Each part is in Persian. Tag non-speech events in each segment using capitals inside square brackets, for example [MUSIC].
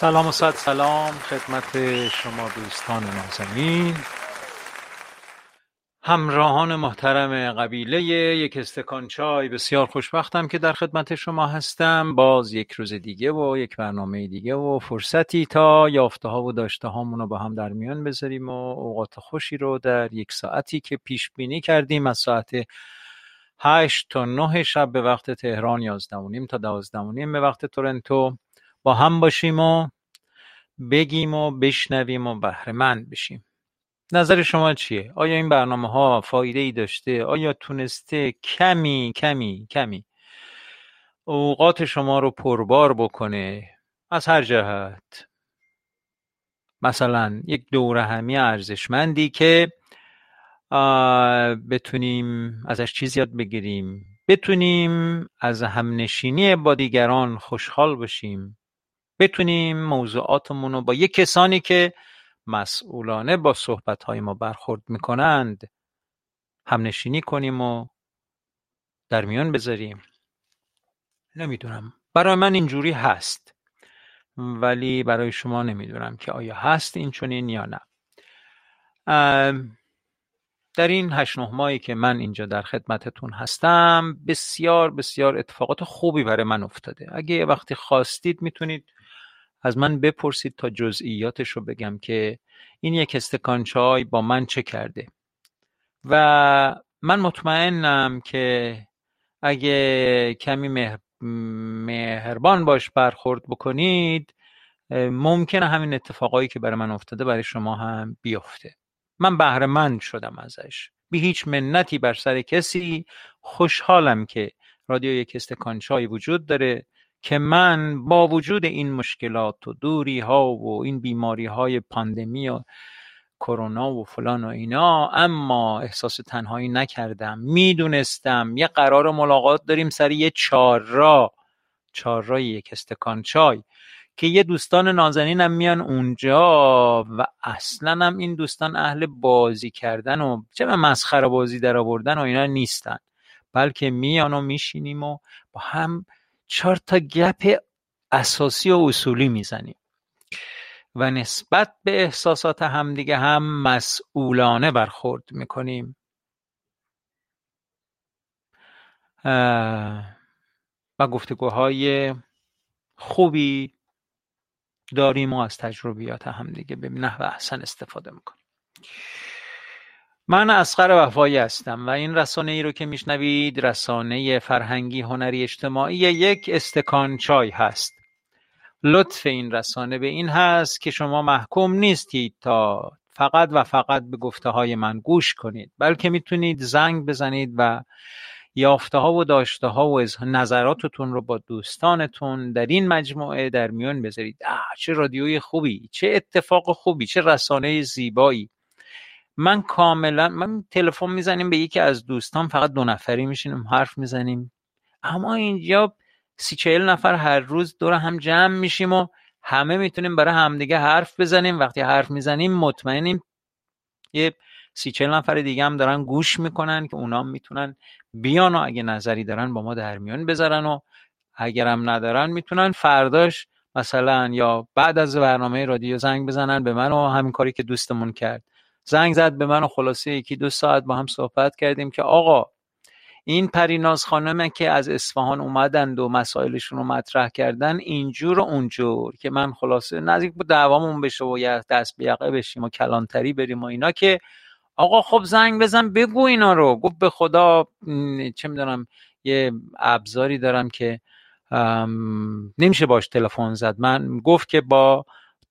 سلام و صد سلام خدمت شما دوستان نازنین. همراهان محترم قبیله یک استکان چای بسیار خوشبختم که در خدمت شما هستم. باز یک روز دیگه و یک برنامه دیگه و فرصتی تا یافته ها و داشته هامون رو با هم در میان بذاریم و اوقات خوشی رو در یک ساعتی که پیش بینی کردیم از ساعت هشت تا نه شب به وقت تهران یازده و نیم تا دوازده و نیم به وقت تورنتو با هم باشیم و بگیم و بشنویم و بهرهمند بشیم. نظر شما چیه؟ آیا این برنامه ها فایده ای داشته؟ آیا تونسته کمی کمی کمی اوقات شما رو پربار بکنه؟ از هر جهت. مثلا یک دوره همی ارزشمندی که بتونیم ازش چیز یاد بگیریم. بتونیم از همنشینی با دیگران خوشحال باشیم. بتونیم موضوعاتمون رو با یک کسانی که مسئولانه با صحبتهای ما برخورد می‌کنند همنشینی کنیم و در میان بذاریم. نمی‌دونم. برای من اینجوری هست. ولی برای شما نمی‌دونم که آیا هست این چونین یا نه. در این هشت نه ماهی که من اینجا در خدمتتون هستم بسیار بسیار اتفاقات خوبی برای من افتاده. اگه وقتی خواستید می‌تونید از من بپرسید تا جزئیاتش رو بگم که این یک استکان چای با من چه کرده. و من مطمئنم که اگه کمی مهربان باش برخورد بکنید ممکنه همین اتفاقایی که برای من افتاده برای شما هم بیفته. من بهره شدم ازش. بی هیچ منتی بر سر کسی. خوشحالم که رادیو یک استکان چای وجود داره. که من با وجود این مشکلات و دوری ها و این بیماری های پاندمی و کرونا و فلان و اینا اما احساس تنهایی نکردم. می‌دونستم یه قرار ملاقات داریم سر یه چهار را چهار را یک استکان چای که یه دوستان نازنینم میان اونجا و اصلا هم این دوستان اهل بازی کردن و چه مسخره بازی در آوردن و اینا نیستن. بلکه میان و میشینیم و با هم چهار تا گپ اساسی و اصولی می‌زنیم. و نسبت به احساسات همدیگه هم مسئولانه برخورد می‌کنیم. و گفتگوهای خوبی داریم و از تجربیات همدیگه به نحو احسن استفاده می‌کنیم. من اسقر وفایی هستم و این رسانه ای رو که میشنوید رسانه فرهنگی هنری اجتماعی یک استکان چای هست. لطف این رسانه به این هست که شما محکوم نیستید تا فقط و فقط به گفته های من گوش کنید بلکه می‌تونید زنگ بزنید و یافته ها و داشته ها و نظراتتون رو با دوستانتون در این مجموعه در میان بذارید. چه رادیوی خوبی چه اتفاق خوبی چه رسانه زیبایی. من کاملا من تلفن می‌زنیم به یکی از دوستان فقط دو نفری میشینیم حرف می‌زنیم. اما اینجا سی چهل نفر هر روز دور هم جمع میشیم و همه می‌تونیم برای همدیگه حرف بزنیم. وقتی حرف می‌زنیم مطمئنیم. یه سی چهل نفر دیگه هم دارن گوش می‌کنن که اونا می‌تونن بیان و اگه نظری دارن با ما در میان بذارن و اگرم ندارن می‌تونن فرداش مثلا یا بعد از برنامه رادیو زنگ بزنن به من و همین کاری که دوستمون کرد. زنگ زد به من و خلاصه یکی دو ساعت با هم صحبت کردیم که آقا این پریناز خانمه که از اصفهان اومدند و مسائلشون رو مطرح کردن اینجور و اونجور که من خلاصه نزدیک بود دعوامون بشه و دست به یقه بشیم و کلانتری بریم و اینا که آقا خب زنگ بزن بگو اینا رو. گفت به خدا چه می‌دونم یه ابزاری دارم که نمیشه باش تلفن زد. من گفت که با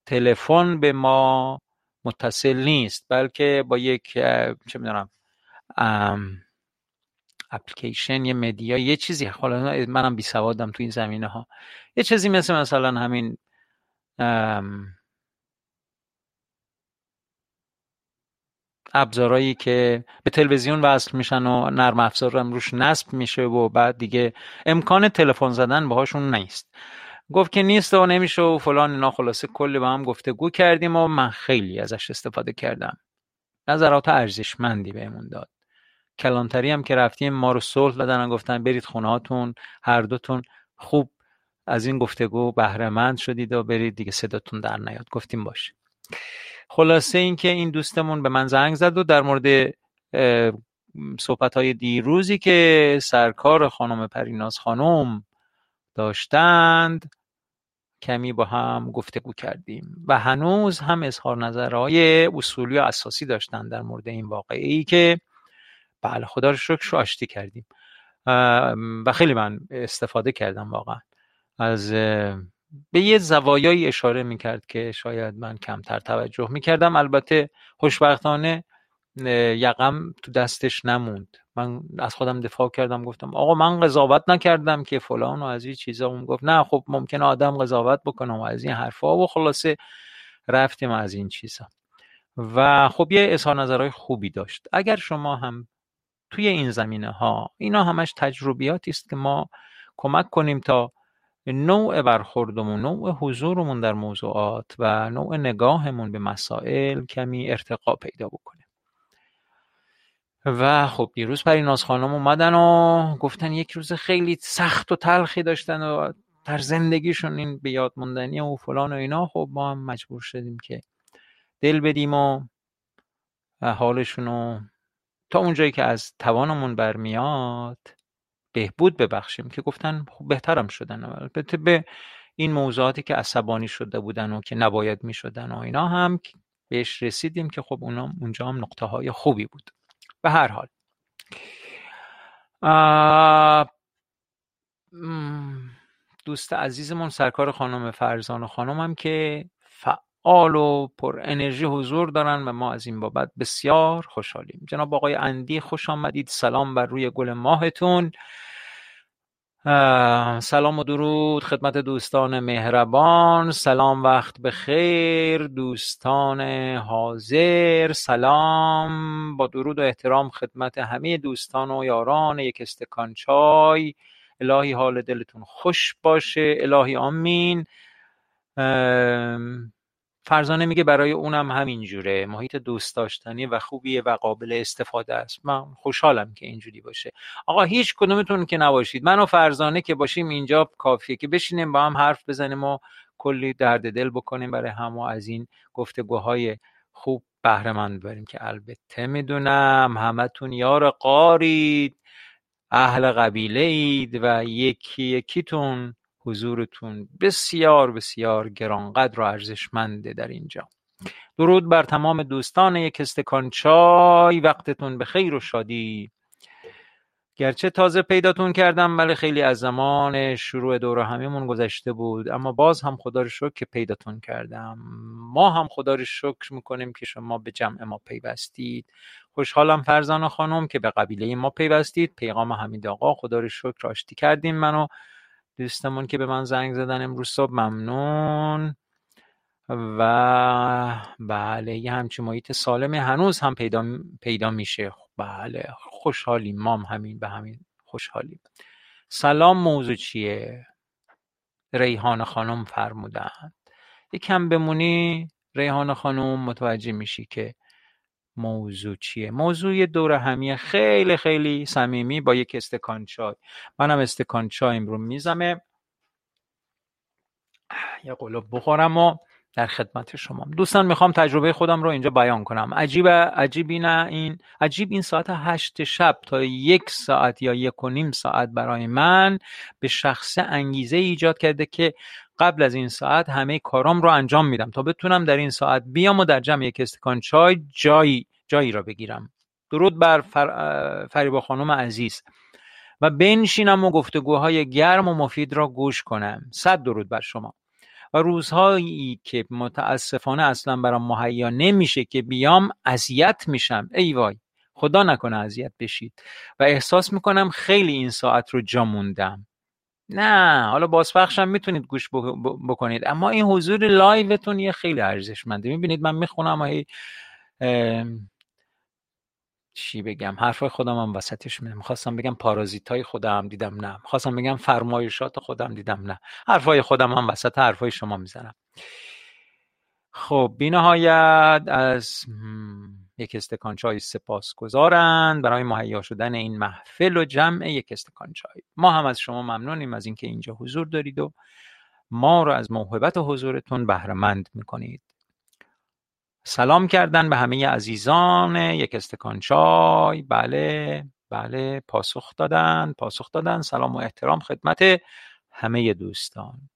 تلفن به ما متصل نیست بلکه با یک چه می‌دونم اپلیکیشن یه مدیا یه چیزی. حالا منم بی سوادم تو این زمینه ها یه چیزی مثل مثلا همین ابزارهایی که به تلویزیون وصل میشن و نرم افزار روش نصب میشه و بعد دیگه امکان تلفن زدن باهاشون نیست. گفت که نیست و نمیشه و فلان اینا. خلاصه کلی با هم گفتگو کردیم و من خیلی ازش استفاده کردم. نظرات ارزشمندی بهمون داد. کلانتری هم که رفتیم ما رو صلح دادن گفتن برید خونه هاتون هر دوتون خوب از این گفتگو بهره شدید و برید دیگه صداتون در نیاد. گفتیم باشه خلاصه اینکه این دوستمون به من زنگ زد و در مورد صحبت های دیروزی که سرکار خانم پریناز خانم داشتند کمی با هم گفتگو کردیم و هنوز هم اظهار نظرهای اصولی و اساسی داشتن در مورد این واقعی که بله خدا رو شکر آشتی کردیم. و خیلی من استفاده کردم واقعا. از به یه زوایایی اشاره می‌کرد که شاید من کمتر توجه می‌کردم. البته خوشبختانه یقم تو دستش نموند. من از خودم دفاع کردم گفتم آقا من قضاوت نکردم که فلان و از این چیزا. اون گفت نه خب ممکن آدم قضاوت بکنه و از این حرفا و خلاصه رفتیم از این چیزا. و خب یه اظهار نظرهای خوبی داشت. اگر شما هم توی این زمینه ها اینا همش تجربیاتی است که ما کمک کنیم تا نوع برخوردمون نوع حضورمون در موضوعات و نوع نگاهمون به مسائل کمی ارتقا پیدا بکنه. و خب دیروز پریناز خانم اومدن و گفتن یک روز خیلی سخت و تلخی داشتن و در زندگیشون این به یاد موندنی و فلان و اینا. خب ما هم مجبور شدیم که دل بدیم و حالشون تا اونجایی که از توانمون برمیاد بهبود ببخشیم که گفتن خب بهترم شدن. البته به این موضوعاتی که عصبانی شده بودن و که نباید می شدن و اینا هم بهش رسیدیم که خب اونا اونجا هم نقطه های خوبی بود. به هر حال. دوست عزیزمون سرکار خانم فرزان خانم هم که فعال و پر انرژی حضور دارن و ما از این بابت بسیار خوشحالیم. جناب آقای اندی خوش آمدید. سلام بر روی گل ماهتون. سلام و درود خدمت دوستان مهربان. سلام وقت به خیر. دوستان حاضر سلام. با درود و احترام خدمت همه دوستان و یاران یک استکان چای. الهی حال دلتون خوش باشه. الهی آمین. فرزانه میگه برای اونم همینجوره. محیط دوست داشتنی و خوبیه و قابل استفاده است. من خوشحالم که اینجوری باشه. آقا هیچ کدومتون که نباشید. من و فرزانه که باشیم اینجا کافیه که بشینیم با هم حرف بزنیم و کلی درد دل بکنیم برای هم و از این گفتگوهای خوب بهره مند بریم که البته می‌دونم همتون یار قارید اهل قبیله اید و یکی یکیتون حضورتون بسیار بسیار گرانقدر و ارزشمنده در اینجا. درود بر تمام دوستان یک استکان چای. وقتتون به خیر و شادی. گرچه تازه پیداتون کردم ولی خیلی از زمان شروع دور همیمون گذشته بود. اما باز هم خدا رو شکر که پیداتون کردم. ما هم خدا رو شکر می‌کنیم که شما به جمع ما پیوستید. خوشحالم فرزان خانم که به قبیله ما پیوستید. پیغام حمید آقا خدا رو شکر آشتی کردیم منو. دوستمون که به من زنگ زدن امروز صبح ممنون. و بله یه همچین محیط سالم هنوز هم پیدا, پیدا میشه. بله خوشحالیم. مام همین به همین خوشحالیم. سلام موضوع چیه؟ ریحان خانم فرمودن. یکم بمونی. ریحان خانم متوجه میشی که موضوع چیه؟ موضوع دور همیه خیلی خیلی صمیمی با یک استکان چای. منم استکان چایم رو میزمه یه قلوب بخورم و در خدمت شما دوستان می‌خوام تجربه خودم رو اینجا بیان کنم. عجیب عجیبی نه این عجیب این ساعت هشت شب تا یک ساعت یا یک و نیم ساعت برای من به شخص انگیزه ایجاد کرده که قبل از این ساعت همه کارام رو انجام میدم. تا بتونم در این ساعت بیام و در جمع یک استکان چای جایی جایی را بگیرم. درود بر فر... فریبا خانم عزیز. و بنشینم و گفتگوهای گرم و مفید را گوش کنم. صد درود بر شما. و روزهایی که متاسفانه اصلا برام مهیا نمیشه که بیام اذیت میشم. ای وای. خدا نکنه اذیت بشید. و احساس می‌کنم خیلی این ساعت رو جا موندم. نه حالا بازپخشم می‌تونید گوش بکنید. اما این حضور لایوتون یه خیلی ارزشمنده. می‌بینید من می‌خونم چی بگم حرفای خودم هم وسطش میدم. می‌خواستم بگم پارازیت های خودم دیدم نه. می‌خواستم بگم فرمایشات خودم دیدم نه. حرفای خودم هم وسط حرفای شما می‌زنم. خب بینهایت از یک استکان چای سپاس گذارند برای مهیا شدن این محفل و جمع یک استکان چای. ما هم از شما ممنونیم از اینکه اینجا حضور دارید و ما رو از محبت و حضورتون بهرهمند می‌کنید. سلام کردن به همه عزیزان. یک استکان چای. بله بله پاسخ دادن پاسخ دادن. سلام و احترام خدمت همه دوستان.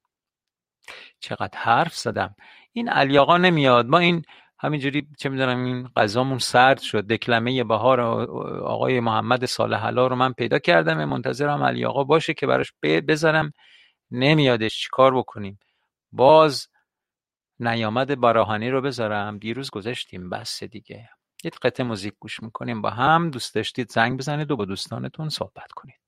چقدر حرف زدم. این علی آقا نمیاد. ما این همینجوری چه می‌دونم این غذامون سرد شد. دکلمه بهار آقای محمد صالح رو من پیدا کردم. منتظرم علی آقا باشه که براش بذارم. نمیادش. چیکار بکنیم؟ باز نیامد باراهانی رو بذارم. دیروز گذاشتیم بس دیگه. یه قطعه موزیک گوش می‌کنیم با هم. دوست داشتید زنگ بزنید و با دوستانتون صحبت کنید.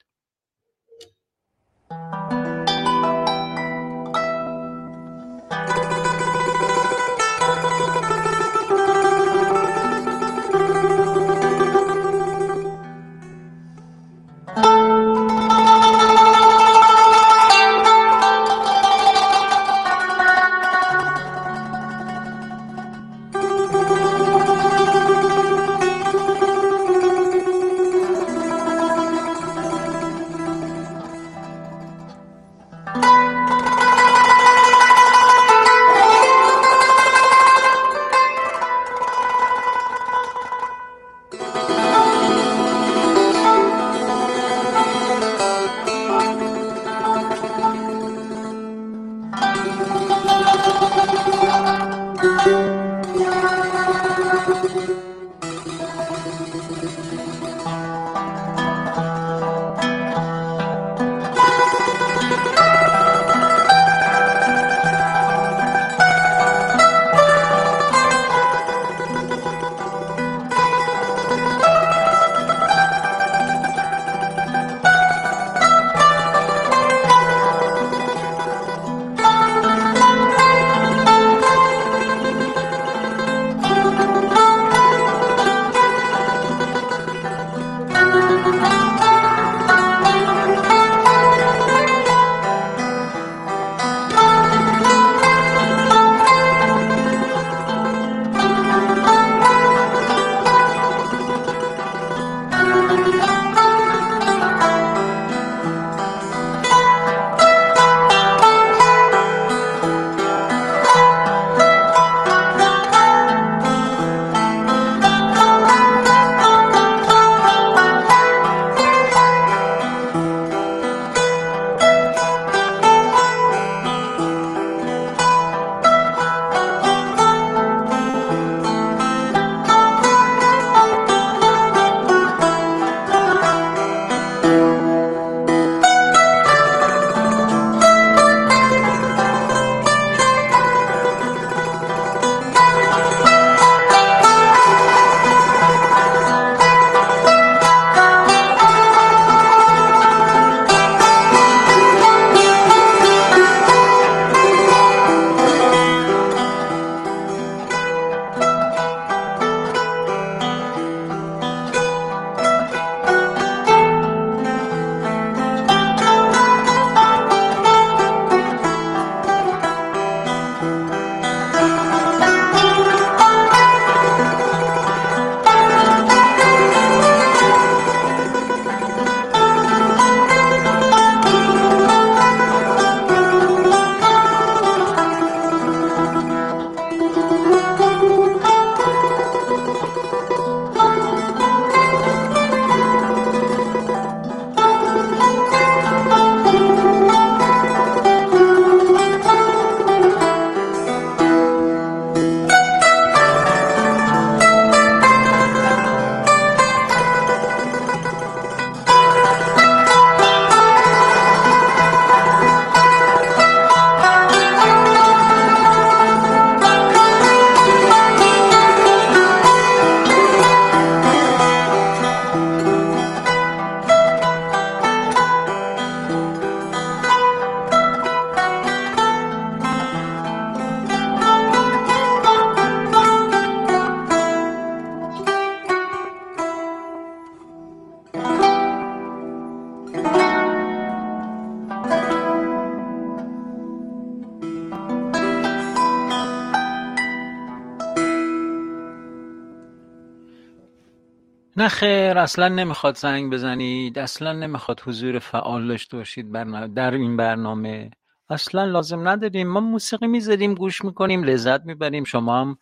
نه خیر اصلا نمی‌خواد زنگ بزنید اصلا نمی‌خواد حضور فعال داشته باشید در این برنامه. اصلا لازم نداریم. ما موسیقی می‌ذاریم گوش می‌کنیم لذت می‌بریم. شما هم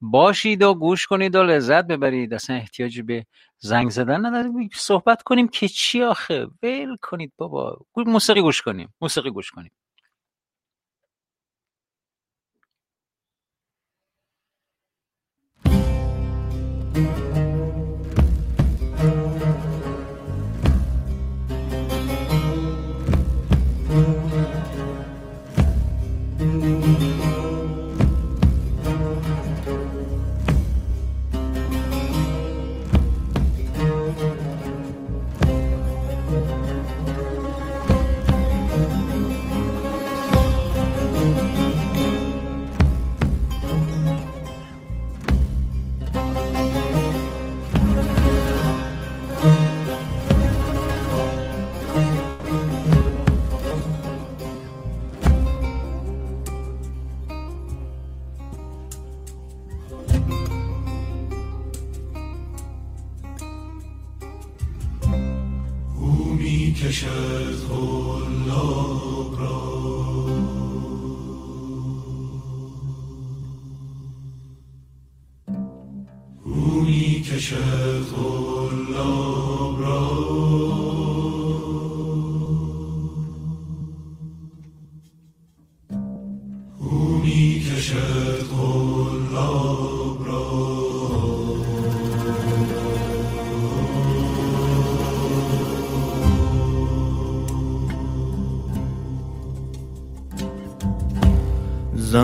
باشید و گوش کنید و لذت ببرید. اصلا احتیاجی به زنگ زدن نداریم. صحبت کنیم که چی آخه؟ ول کنید بابا. موسیقی گوش کنیم. موسیقی گوش کنیم.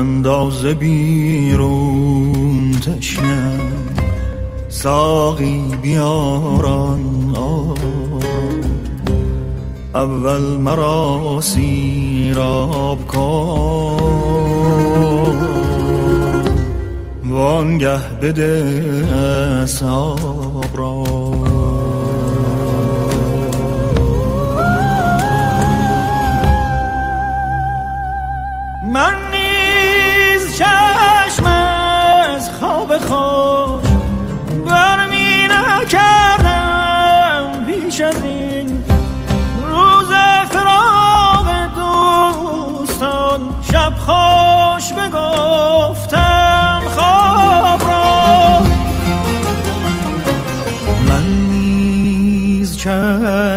انداز بیرون تشنه ساقی بیاران اول مرا سیراب کن وانگه بده اصاب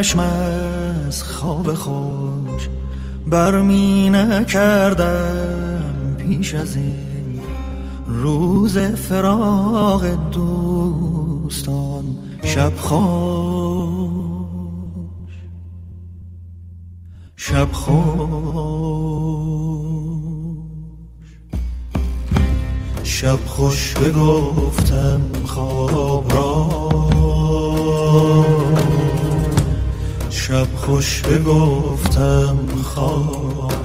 چشم از خواب خوش برمی نکردم پیش از این روز فراغ دوستان شب خوش شب خوش شب خوش بگفتم خواب را. شب خوش بگفتم خواب.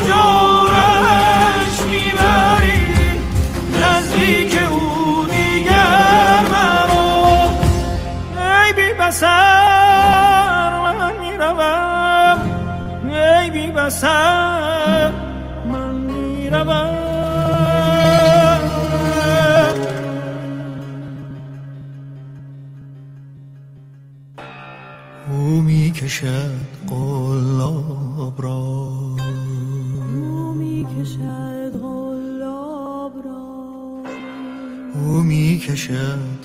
زدی چجورش می‌بری نزدیک او دیگر مرا ای بی بسر من می‌روم. ای بی بسر من می‌روم. او می‌کشد. می‌کشد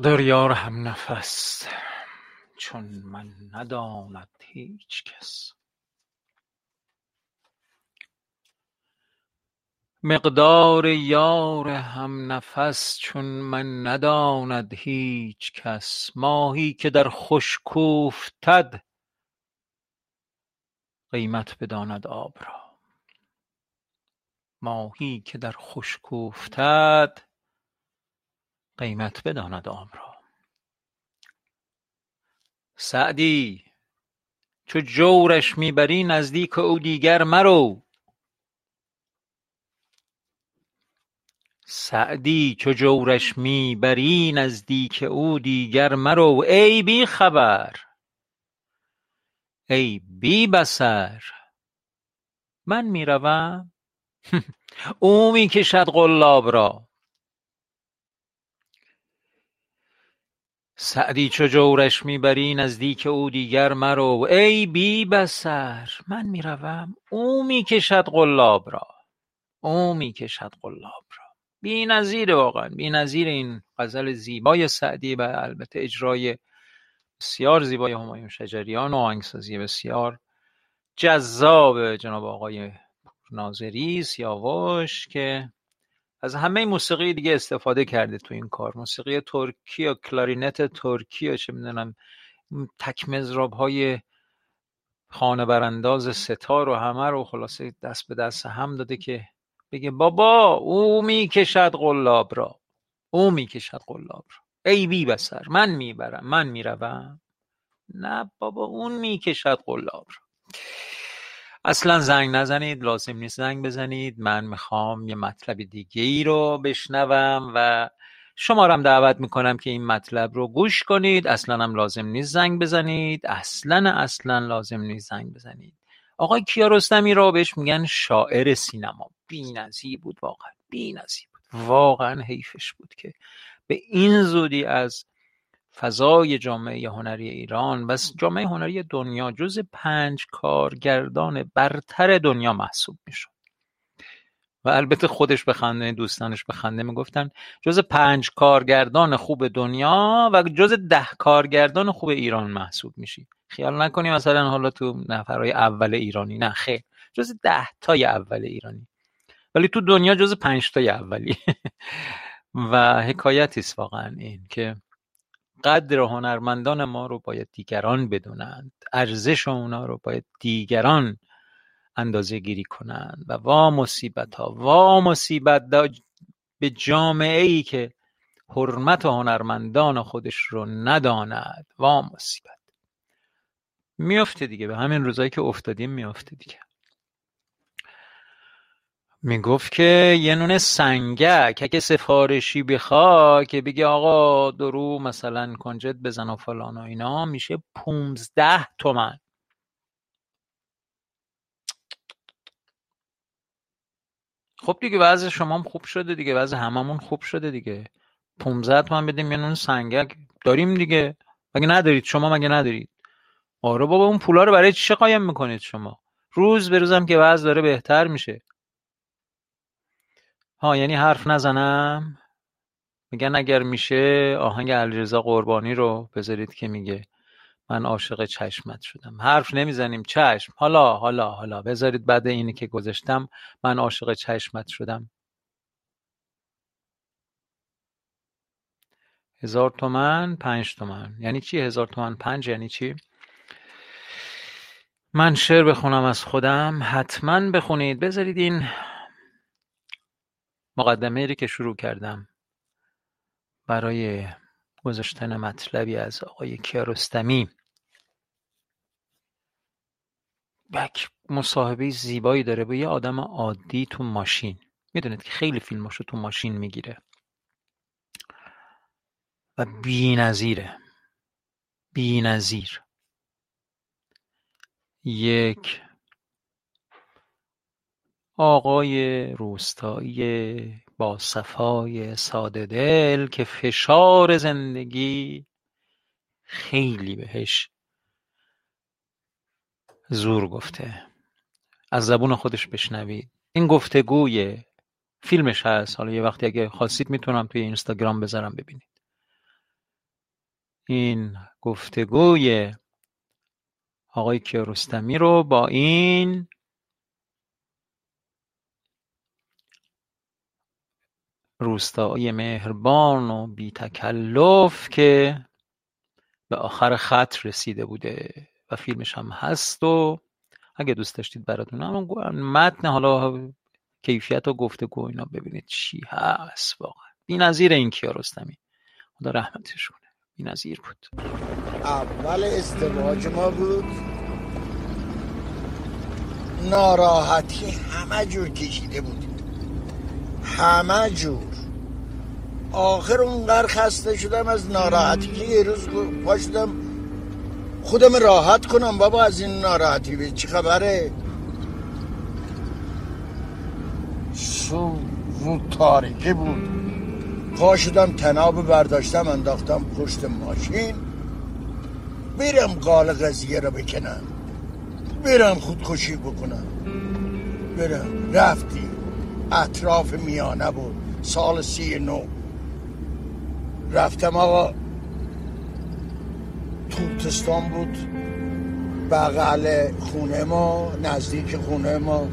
مقدار یار هم نفس چون من نداند هیچ کس. مقدار یار هم نفس چون من نداند هیچ کس. ماهی که در خشک اوفتد قیمت بداند آب را. ماهی که در خشک اوفتد قیمت بداند آب را. سعدی چو جورش می بری نزدیک او دیگر مرو. سعدی چو جورش می بری نزدیک او دیگر مرو. ای بی خبر ای بی بصر من می‌روم. [LAUGHS] او می‌کشد قلاب را. سعدی چو جورش می بری نزدیک او دیگر مرو. ای بی بصر من می‌روم. او می‌کشد قلاب را. او می‌کشد قلاب را. بی‌نظیره واقعا بی‌نظیر این غزل زیبای سعدی و البته اجرای بسیار زیبای همایون شجریان و آهنگسازی بسیار جذاب جناب آقای ناظری سیاوش که از همه موسیقی دیگه استفاده کرده تو این کار. موسیقی ترکی و کلارینت ترکی و چه می‌دونم تک مضراب های خانه برانداز ستار و همه رو خلاصه دست به دست هم داده که بگه بابا او می‌کشد قلاب را. او می‌کشد قلاب را. ای بی بسر من می‌برم من می‌روم. نه بابا اون می‌کشد قلاب را. اصلا زنگ نزنید لازم نیست زنگ بزنید. من می‌خوام یه مطلب دیگه ای رو بشنوم و شما رو هم دعوت می‌کنم که این مطلب رو گوش کنید. اصلا هم لازم نیست زنگ بزنید. اصلا اصلا لازم نیست زنگ بزنید. آقای کیارستمی رو بهش میگن شاعر سینما. بی بود واقعا بی بود. واقعا حیفش بود که به این زودی از فضای جامعه هنری ایران. و جامعه هنری دنیا جز پنج کارگردان برتر دنیا محسوب می‌شد. و البته خودش به خنده دوستانش به خنده می‌گفتن جز پنج کارگردان خوب دنیا و جز ده کارگردان خوب ایران محسوب میشی. خیال نکنی مثلا حالا تو نفرهای اول ایرانی. نه خیر. جز ده تای اول ایرانی. ولی تو دنیا جز پنج تای اولی [LAUGHS] و حکایتی است واقعا این که قدر هنرمندان ما رو باید دیگران بدونند. ارزش اونا رو باید دیگران اندازه گیری کنند. و وا مصیبت ها وا مصیبت به جامعه ای که حرمت هنرمندان خودش رو نداند. وا مصیبت. میافته دیگه به همین روزایی که افتادیم میافته دیگه. می‌گفت که یه نون سنگک اگه سفارشی بخوا که بگه آقا درو مثلا کنجد بزن و فلان و اینا میشه پونزده تومن. خب دیگه وضع شما هم خوب شده دیگه وضع هممون خوب شده دیگه. 15 تومن بدیم یه نون سنگک. داریم دیگه. مگه ندارید؟ شما مگه ندارید؟ آره بابا اون پولا رو برای چه قایم می‌کنید شما؟ روز به روزم که وضع داره بهتر میشه. ها یعنی حرف نزنم؟ میگن اگر میشه آهنگ علیرضا قربانی رو بذارید که میگه من عاشق چشمت شدم. حرف نمی‌زنیم چشم. حالا حالا حالا. بذارید بعد اینی که گذاشتم من عاشق چشمت شدم. هزار تومن پنج تومن. یعنی چی هزار تومن؟ پنج یعنی چی؟ من شعر بخونم از خودم. حتما بخونید. بذارید این مقدمه که شروع کردم برای گذاشتن مطلبی از آقای کیارستمی. یک مصاحبه زیبایی داره با یه آدم عادی تو ماشین. می‌دونید که خیلی فیلماشو تو ماشین می‌گیره. و بی نظیره بی نظیر یک آقای روستایی با صفای ساده دل که فشار زندگی خیلی بهش زور گفته. از زبون خودش بشنوید. این گفتگوی فیلمش هست. حالا یه وقتی اگه خواستید می‌تونم توی اینستاگرام بذارم ببینید. این گفتگوی آقای کیارستمی رو با این روستایی مهربان و بی تکلف که به آخر خط رسیده بوده و فیلمش هم هست و اگه دوست داشتید براتون اما متن حالا کیفیت و گفتگو اینا ببینید چی هست واقعا. بی نظیر این کیارستمی خدا رحمتش کنه بی نظیر بود. اول ازدواج ما بود. ناراحتی همه جور کشیده بودیم همه جور. آخر اونقدر خسته شدم از ناراحتی که یه روز پا شدم. خودم راحت کنم بابا از این ناراحتی به چی خبره؟ سو رو تاریکی بود. پا شدم تناب برداشتم انداختم پشت ماشین. بیرم قال قضیه رو بکنم. برم خودکشی بکنم. برم رفتی. اطراف میانه بود. سال سی نو رفتم آقا. توتستان بود. بغل خونه ما نزدیک خونه ما.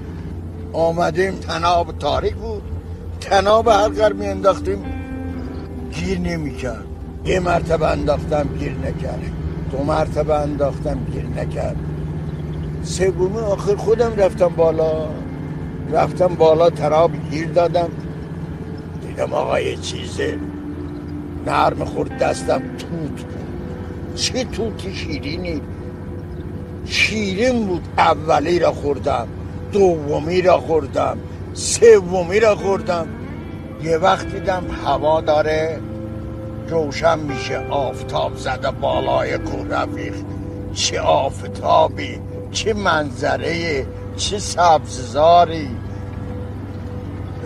آمدیم تناب تاریک بود. تناب هر قر می انداختیم گیر نمی کرد یه مرتبه انداختم گیر نکرد. دو مرتبه انداختم گیر نکرد. سومی آخر خودم رفتم بالا. رفتم بالا تراب گیر دادم. دیدم آقا یه چیزه. نرم خورد دستم. توت. بود چه توتی شیرینی. شیرین بود. اولی را خوردم دومی را خوردم سومی را خوردم. یه وقت دیدم هوا داره روشن میشه. آفتاب زده بالای کوه رفیق. چه آفتابی چه منظره چه سبززاری.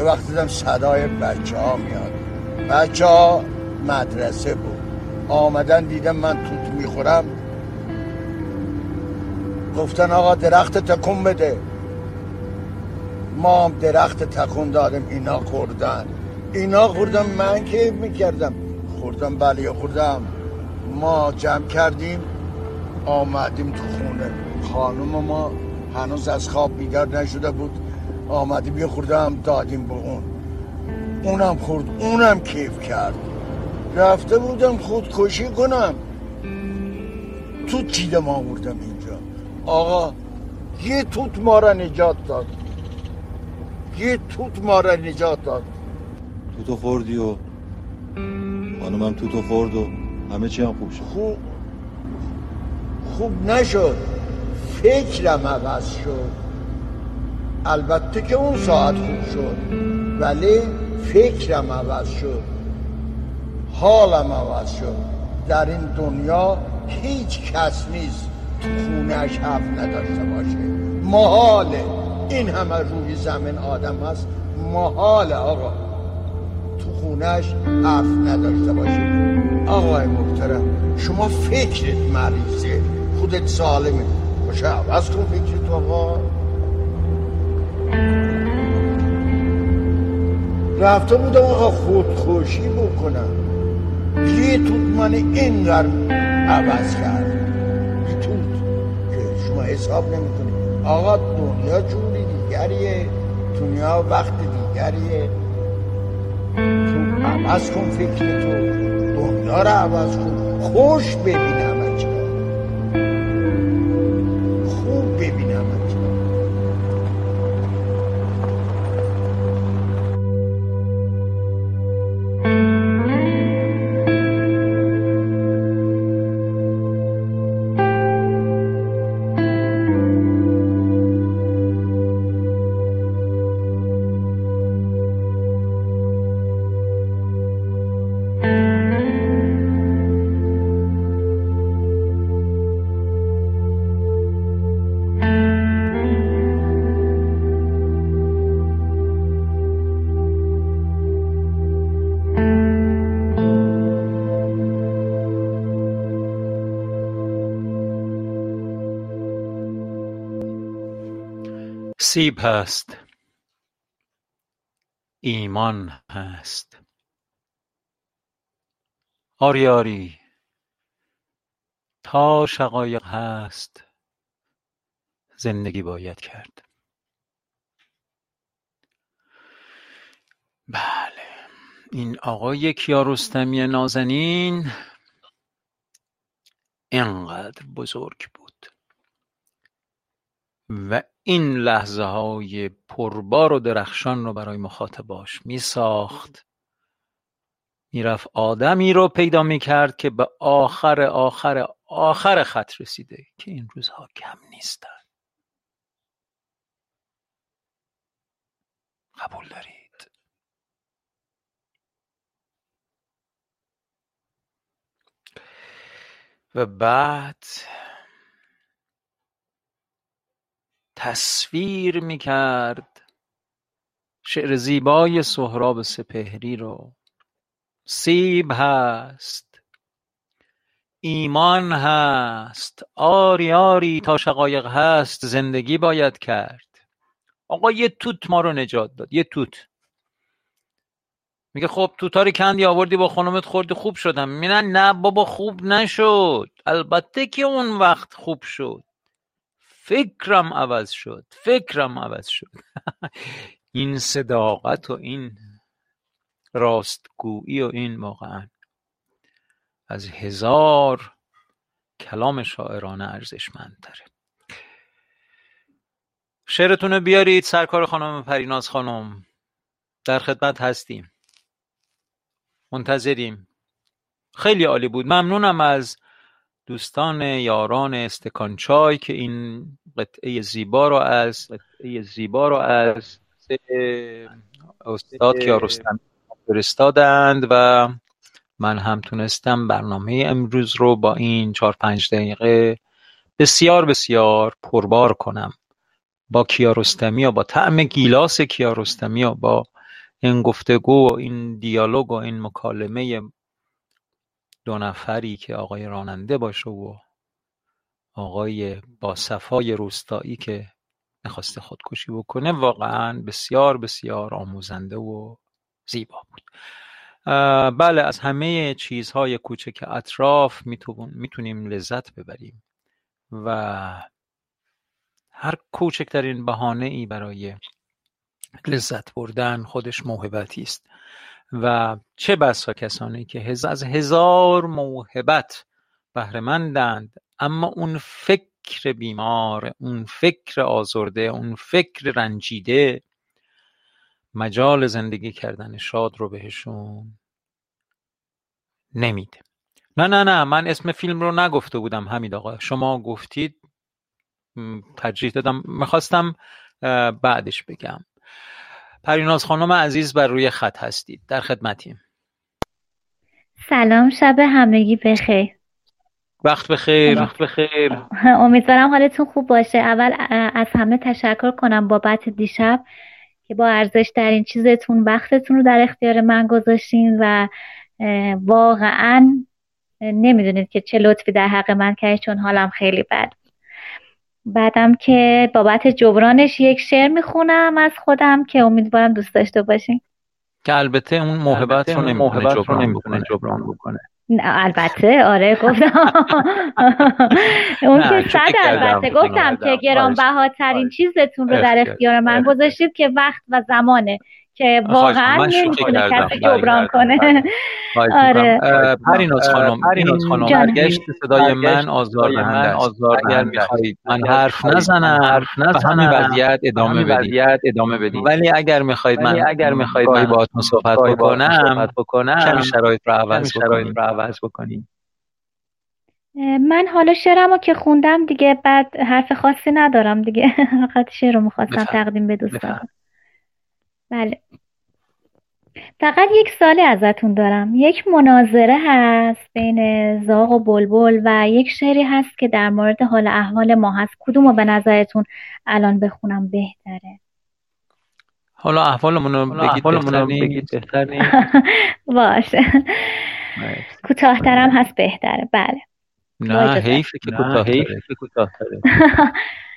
به وقت دیدم صدای بچه ها میاد. بچه ها مدرسه بود. آمدن دیدم من توت می‌خورم. گفتن آقا درخت تکون بده. ما هم درخت تکون دادم اینا خوردن. اینا خوردم من کیف می‌کردم؟ خوردم بله خوردم. ما جمع کردیم آمدیم تو خونه. خانم ما هنوز از خواب بیدار نشده بود. آمدیم یه خوردم دادیم به اون. اونم خورد اونم کیف کرد. رفته بودم خودکشی کنم. توت چیدم آوردم اینجا؟ آقا یه توت ما را نجات داد. یه توت ما را نجات داد. توتو خوردی و خانمم توتو خورد و همه چی هم خوب شد. خوب. خوب نشد. فکرم عوض شد. البته که اون ساعت خوب شد ولی فکرم عوض شد حالم عوض شد. در این دنیا هیچ کس نیست تو خونهش حرف نداشته باشه. محاله. این همه روی زمین آدم هست. محاله آقا. تو خونهش حرف نداشته باشه. آقای محترم شما فکرت مریضه. خودت سالمه باشه عوض کن فکرت آقا. رفته بودم آقا خودکشی بکنم. یه توت من اینقدر عوض کرد. یه توت که شما حساب نمی‌کنید. آقا دنیا جوری دیگریه. دنیا وقت دیگریه. تو عوض کن فکر تو. دنیا رو عوض کن. خوش ببینم. سیب هست. ایمان هست. آری آری. تا شقایق هست زندگی باید کرد. بله. این آقای کیارستمی نازنین اینقدر بزرگ بود. و این لحظه های پربار و درخشان رو برای مخاطباش می ساخت می‌رفت آدمی رو پیدا می کرد که به آخر آخر آخر خط رسیده که این روزها کم نیستن. قبول دارید؟ و بعد تصویر می‌کرد. شعر زیبای سهراب سپهری رو. سیب هست. ایمان هست. آری آری تا شقایق هست. زندگی باید کرد. آقا یه توت ما رو نجات داد. یه توت. میگه خب توتا رو کندی آوردی با خانمت خوردی خوب شدم. میگن نه بابا خوب نشد. البته که اون وقت خوب شد. فکرم عوض شد فکرم عوض شد. [LAUGHS] این صداقت و این راستگویی و این واقعا از هزار کلام شاعرانه ارزشمندتره. شعرتون رو بیارید سرکار خانم پریناز خانم. در خدمت هستیم. منتظریم. خیلی عالی بود. ممنونم از دوستان یاران استکان چای که این قطعه زیبا رو از قطعه زیبا رو از استاد کیارستمی فرستادند و من هم تونستم برنامه امروز رو با این چهار پنج دقیقه بسیار بسیار پربار کنم. با کیارستمی و با طعم گیلاس کیارستمی و با این گفتگو و این دیالوگ و این مکالمه دو نفری که آقای راننده باشه و آقای با صفای روستایی که می‌خواسته خودکشی بکنه واقعا بسیار بسیار آموزنده و زیبا بود. بله از همه چیزهای کوچک اطراف می‌تونیم لذت ببریم و هر کوچکترین بهانه ای برای لذت بردن خودش موهبتی است. و چه بسا کسانی که از هزار موهبت بهرهمندند اما اون فکر بیمار اون فکر آزرده اون فکر رنجیده مجال زندگی کردن شاد رو بهشون نمیده. نه نه نه من اسم فیلم رو نگفته بودم حمید آقا. شما گفتید ترجیح دادم می‌خواستم بعدش بگم. پریناز خانم عزیز بر روی خط هستید. در خدمتیم. سلام شب همگی بخیر. وقت بخیر وقت بخیر. امیدوارم حالتون خوب باشه. اول از همه تشکر کنم بابت دیشب که با ارزش در این چیزتون وقتتون رو در اختیار من گذاشتین و واقعا نمی‌دونید که چه لطفی در حق من کردید چون حالم خیلی بد بعدم که بابت جبرانش یک شعر می‌خونم از خودم که امیدوارم دوست داشته باشین. که البته اون محبت رو نمی‌تونه جبران بکنه. البته آره گفتم. [LAUGHS] اون که صد البته گفتم که گرانبهاترین چیزتون رو در اختیار من گذاشتید که وقت و زمانه. که واقعا نمی‌تونه کسی جبران کنه. آره. پریناز خانم پریناز خانم برگشت صدای من آزار آزار اگر می‌خواهید من حرف نزنم حرف نزنم همین وضعیت ادامه بدید. ادامه بدید. ولی اگر می‌خواهید من اگر می‌خواهید من باهاتون صحبت بکنم صحبت بکنم کمی شرایط رو عوض شرایط رو عوض بکنیم. من حالا شعرمو که خوندم دیگه بعد حرف خاصی ندارم دیگه. [LAUGHS] فقط شعر رو می‌خواستم تقدیم به دوستان. بله. فقط یک سالی ازتون دارم. یک مناظره هست بین زاغ و بلبل و یک شعری هست که در مورد حال احوال ما هست. کدوم رو به نظرتون الان بخونم بهتره؟ حالا احوالمون رو بگید بهتر [LAUGHS] باشه. کوتاهترم هست بهتره. بله. نه حیفه که کوتاهتره. [LAUGHS]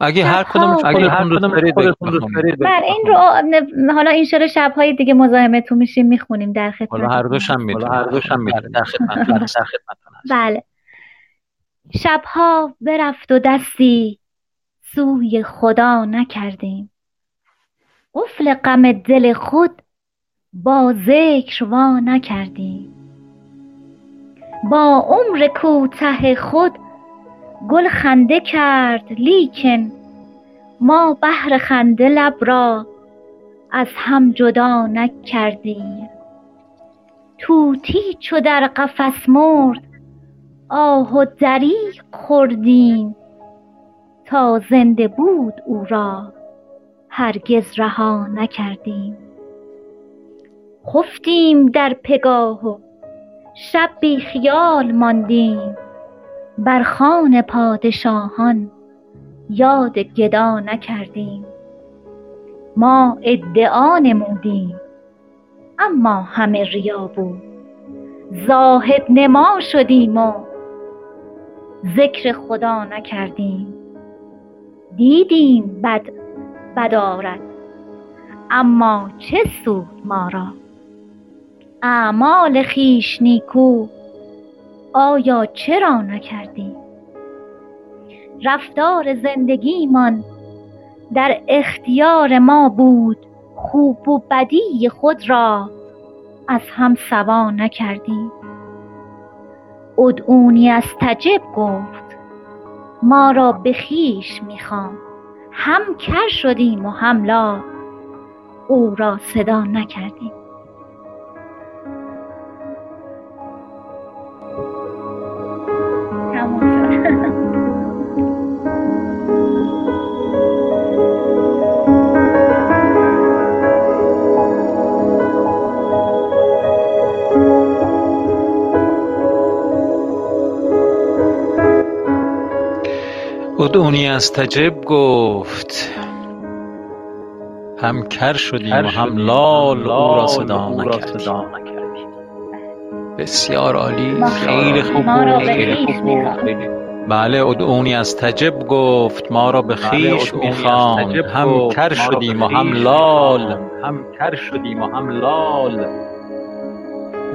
اگه هر کدوم اگه هر کدوم بر این رو حالا این شعر شبهای دیگه مزاحمتون میشیم می‌خونیم در خدمت حالا هر دوشم می‌تونه هر دوشم می‌تونه در خدمت در خدمت. بله. شبها برفت و دستی سوی خدا نکردیم. قفل غم دل خود با ذکر وا نکردیم. با عمر کوته خود گل خنده کرد لیکن ما بهر خنده لب را از هم جدا نکردیم. طوطی چو در قفس مرد آه و دریغ خوردیم. تا زنده بود او را هرگز رها نکردیم. خفتیم در پگاه و شب بی خیال ماندیم. بر خوان پادشاهان یاد گدا نکردیم. ما ادعا نمودیم اما همه ریا بود زاهد نما شدیم و ذکر خدا نکردیم. دیدیم بد بدارد اما چه سود ما را؟ اعمال خویش نیکو آیا چرا نکردیم رفتار زندگیمان در اختیار ما بود خوب و بدی خود را از هم سوا نکردیم ادعونی از تجب گفت ما را به خویش می‌خوام هم کر شدیم و هم لا او را صدا نکردیم. ادعونی استجب گفت هم کر شدیم و هم لال او را صدا نکردیم. بسیار عالی خیلی خوب بله ادعونی از تجب گفت ما را به خیش از می‌خواند. تجب هم گفت، کر ما را به شدیم و هم لال. هم کر شدیم و هم لال.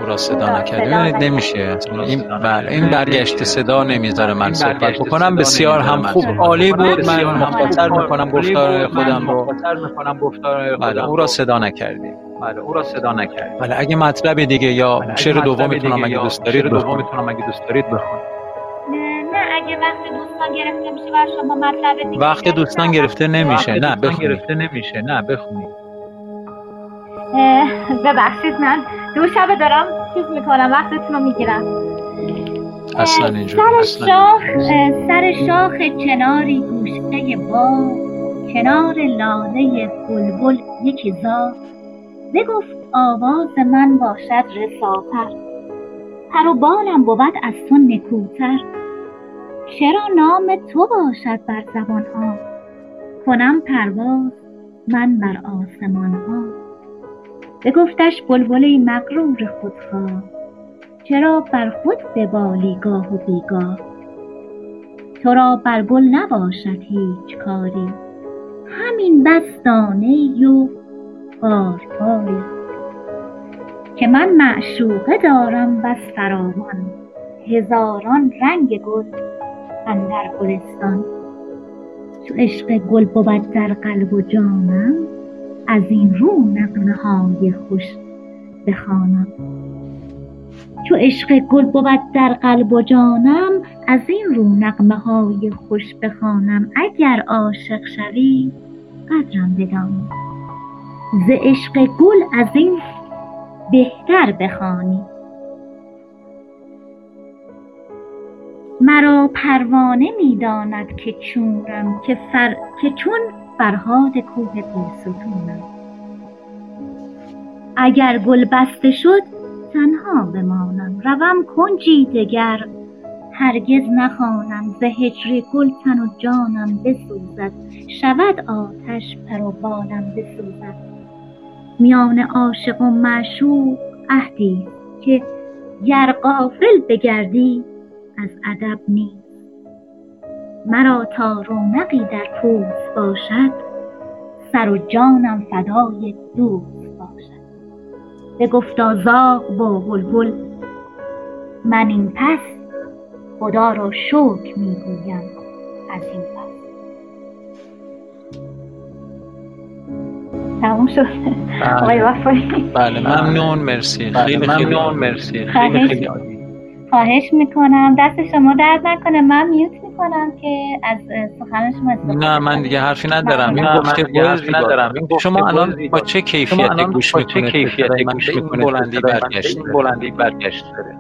او را صدا صدا ببینید. نمیشه. این بله این. برگشت صدا نمی‌ذاره من صحبت بکنم. بسیار هم خوب عالی. بود. من مختصر خوب. می‌کنم گفتار خودم رو. مختصر می‌کنم گفتار بله خودم او را رو. صدا نکردیم. بله او را صدا نکردیم. بله اگه مطلب دیگه یا بله، شعر دومتون دیگه اگه دوست دارید دومتون هم اگه دوست دارید بخونید اگه وقت دوستان گرفته میشه بر شما مطلب دیگه وقت دوستان گرفته نمیشه. وقت نه دوستان بخونید. گرفته نمیشه. نه بخونید. ببخشید من دو شبه دارم چیز می‌کنم وقتتون رو می‌گیرم. اصلا اینجوری سر اصلا شاخ سر شاخ چناری گوشه باغ کنار لاله بلبل یکی زار بگفت آواز من باشد رساتر پر و بالم بود از تو نکوتر. چرا نام تو باشد بر زبان ها کنم پرواز من بر آسمان ها بگفتش بلبل مغرور خودخواه چرا بر خود ببالی گاه و بیگاه؟ تو را بر گل نباشد هیچ کاری. همین بس دانه و بارباری که من معشوقه دارم بس فراوان. هزاران رنگ گل اندر گلستان. چو عشق گل بود در قلب و جانم از این رو نغمه های خوش بخوانم. چو عشق گل بود در قلب و جانم از این رو نغمه های خوش بخوانم. اگر عاشق شوی قدرم بدانی. ز عشق گل از این بهتر بخوانی. مرا پروانه می‌داند که چونم که, فر... که چون فرهاد کوه بیستونم اگر گل بسته شد تنها بمانم. روم کنجی دگر هرگز نخوانم ز هجر گل تن و جانم بسوزد. شود آتش پر و بالم بسوزد. میان عاشق و معشوق عهدی که گر غافل بگردی از ادب نیست. مرا تا رونقی در پوست باشد سر و جانم فدای دوست باشد. بگفتا زاغ با بلبل من این پس خدا را شکر می‌گویم از این پس. تموم شد. آقای وفایی. بله ممنون. مرسی. بله، خیلی خیلی ممنون. مرسی خیلی خواهش خیلی عالی. خواهش می‌کنم. دست شما درد نکنه. من میوت می‌کنم که از سخن شما نه من. دیگه حرفی ندارم. این من گفته ندارم. این شما الان با. چه الان گوش با چه می‌کنید؟ کیفیتی من گوش می‌کنید؟ بلندی برگشت. بلندی برگشت داره.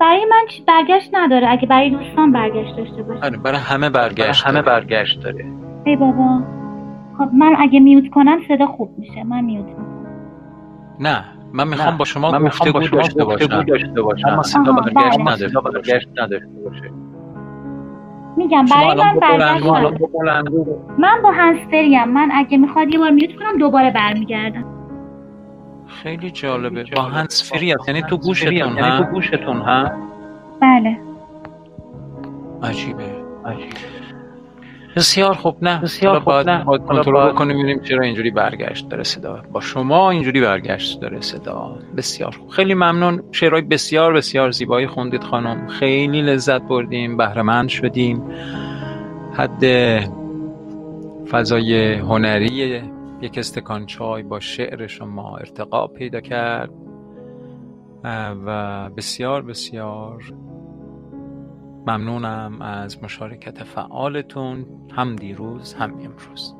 برای من برگشت نداره. اگه برای دوستان برگشت داشته باشه آره برای همه برگشت همه. برگشت داره. ای بابا. خب من اگه میوت کنم صدا خوب میشه. من میوت می‌کنم. نه من می‌خوام نه، با شما من می‌خوام با گفتگو داشته باشم. داشته باشم. اما صدا برگشت بله. باشه برگشت نداشته باشه. میگم برای من با برگشت بلندگو الان نداره با بلندگو من با هنسفریم من اگه می‌خواد یه بار میوت کنم دوباره برمیگردم. خیلی جالبه. با هنس فری هست. یعنی تو گوشتون یعنی تو ها گوشتون ها؟ بله. عجیبه. بسیار خوب نه. بسیار خوب، باید, نه. باید کنترل بکنیم ببینیم چرا اینجوری برگشت داره صدا. با شما اینجوری برگشت داره صدا. بسیار خوب. خیلی ممنون. شعرهای بسیار بسیار زیبایی خوندید خانم. خیلی لذت بردیم. بهرهمند شدیم. حد فضای هنری یک استکان چای با شعر شما ارتقا پیدا کرد. و بسیار بسیار ممنونم از مشارکت فعالتون. هم دیروز هم امروز.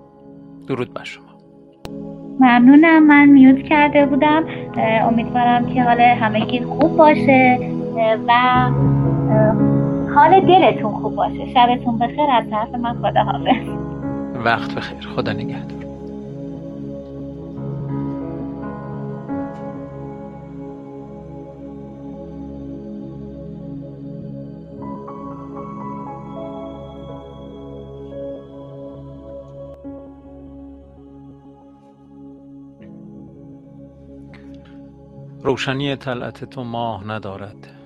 درود بر شما. ممنونم. من میوت کرده بودم. امیدوارم که حال همگی خوب باشه و حال دلتون خوب باشه. شبتون بخیر از طرف من. خدا حافظ وقت بخیر. خدا نگهدار. روشنی طلعت تو ماه ندارد.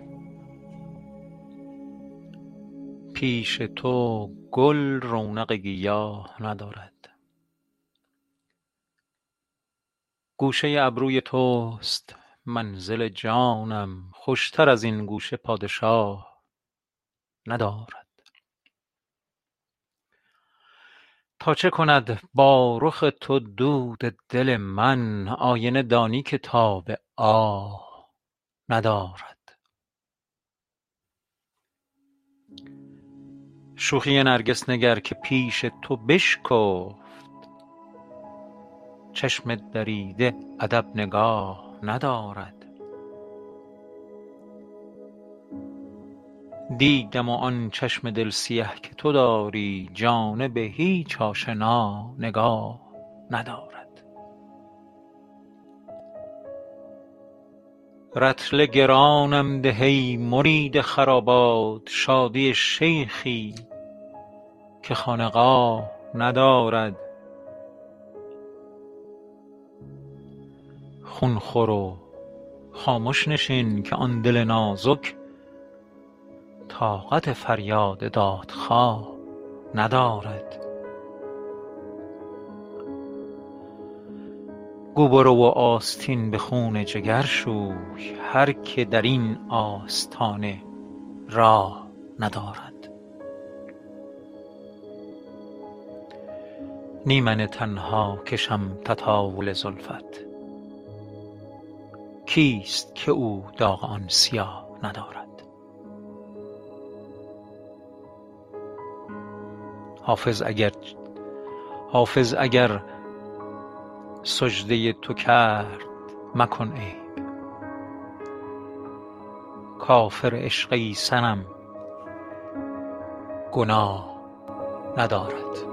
پیش تو گل رونق گیاه ندارد. گوشه ابروی توست منزل جانم خوشتر از این گوشه پادشاه ندارد. تا چه کند با رخ تو دود دل من آینه دانی که تاب آه ندارد. شوخی نرگس نگر که پیش تو بشکفت. چشم دریده ادب نگاه ندارد. دیدم و آن چشم دل سیه که تو داری جانب هیچ آشنا نگاه ندارد. رطل گرانم ده مرید خرابات شادی شیخی که خانقاه ندارد. خون خور و خامش نشین که آن دل نازک طاقت فریاد دادخواه ندارد. گو برو و آستین به خون جگر شوی هر که در این آستانه راه ندارد. نی من تنها کشم تطاول زلفت. کیست که او داغ آن سیاه ندارد؟ حافظ اگر سجده تو کرد مکن عیب. کافر عشق صنم گناه ندارد.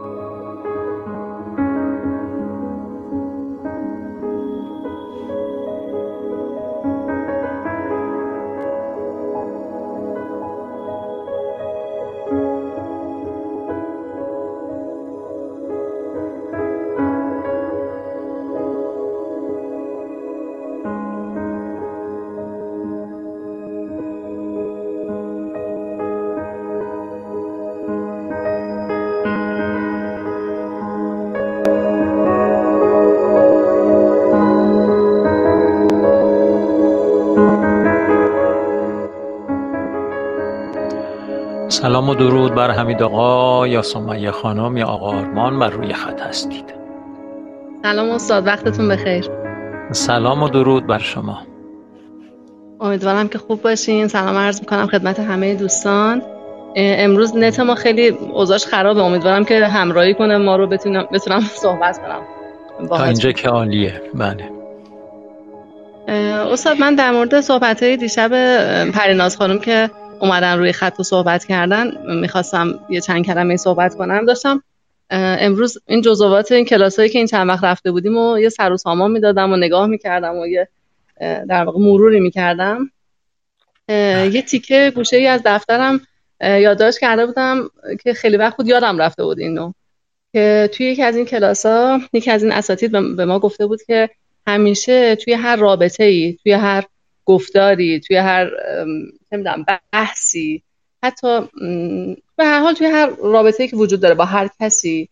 سلام و درود بر حمید آقا یا سمیه خانم یا آقا آرمان بر روی خط هستید. سلام استاد وقتتون بخیر. سلام و درود بر شما. امیدوارم که خوب باشین. سلام عرض می‌کنم خدمت همه دوستان. امروز نت ما خیلی اوضاعش خرابه. امیدوارم که همراهی کنه ما رو بتونم بتونم صحبت کنم. تا اینجا که عالیه. بله. استاد من در مورد صحبت های دیشب پریناز خانم که اومدن روی خط و صحبت کردن می‌خواستم یه چند کلمه صحبت کنم. داشتم امروز این جزوات این کلاسایی که این چند وقت رفته بودیم و یه سر و سامان می‌دادم و نگاه می‌کردم و یه در واقع مروری می‌کردم. یه تیکه گوشه ای از دفترم یادداشت کرده بودم که خیلی وقت بود یادم رفته بود اینو که توی یکی از این کلاس ها یکی از این اساتید به ما گفته بود که همیشه توی هر رابطه ای توی هر گفتاری توی هر نمی‌دونم بحثی حتی به هر حال توی هر رابطه‌ای که وجود داره با هر کسی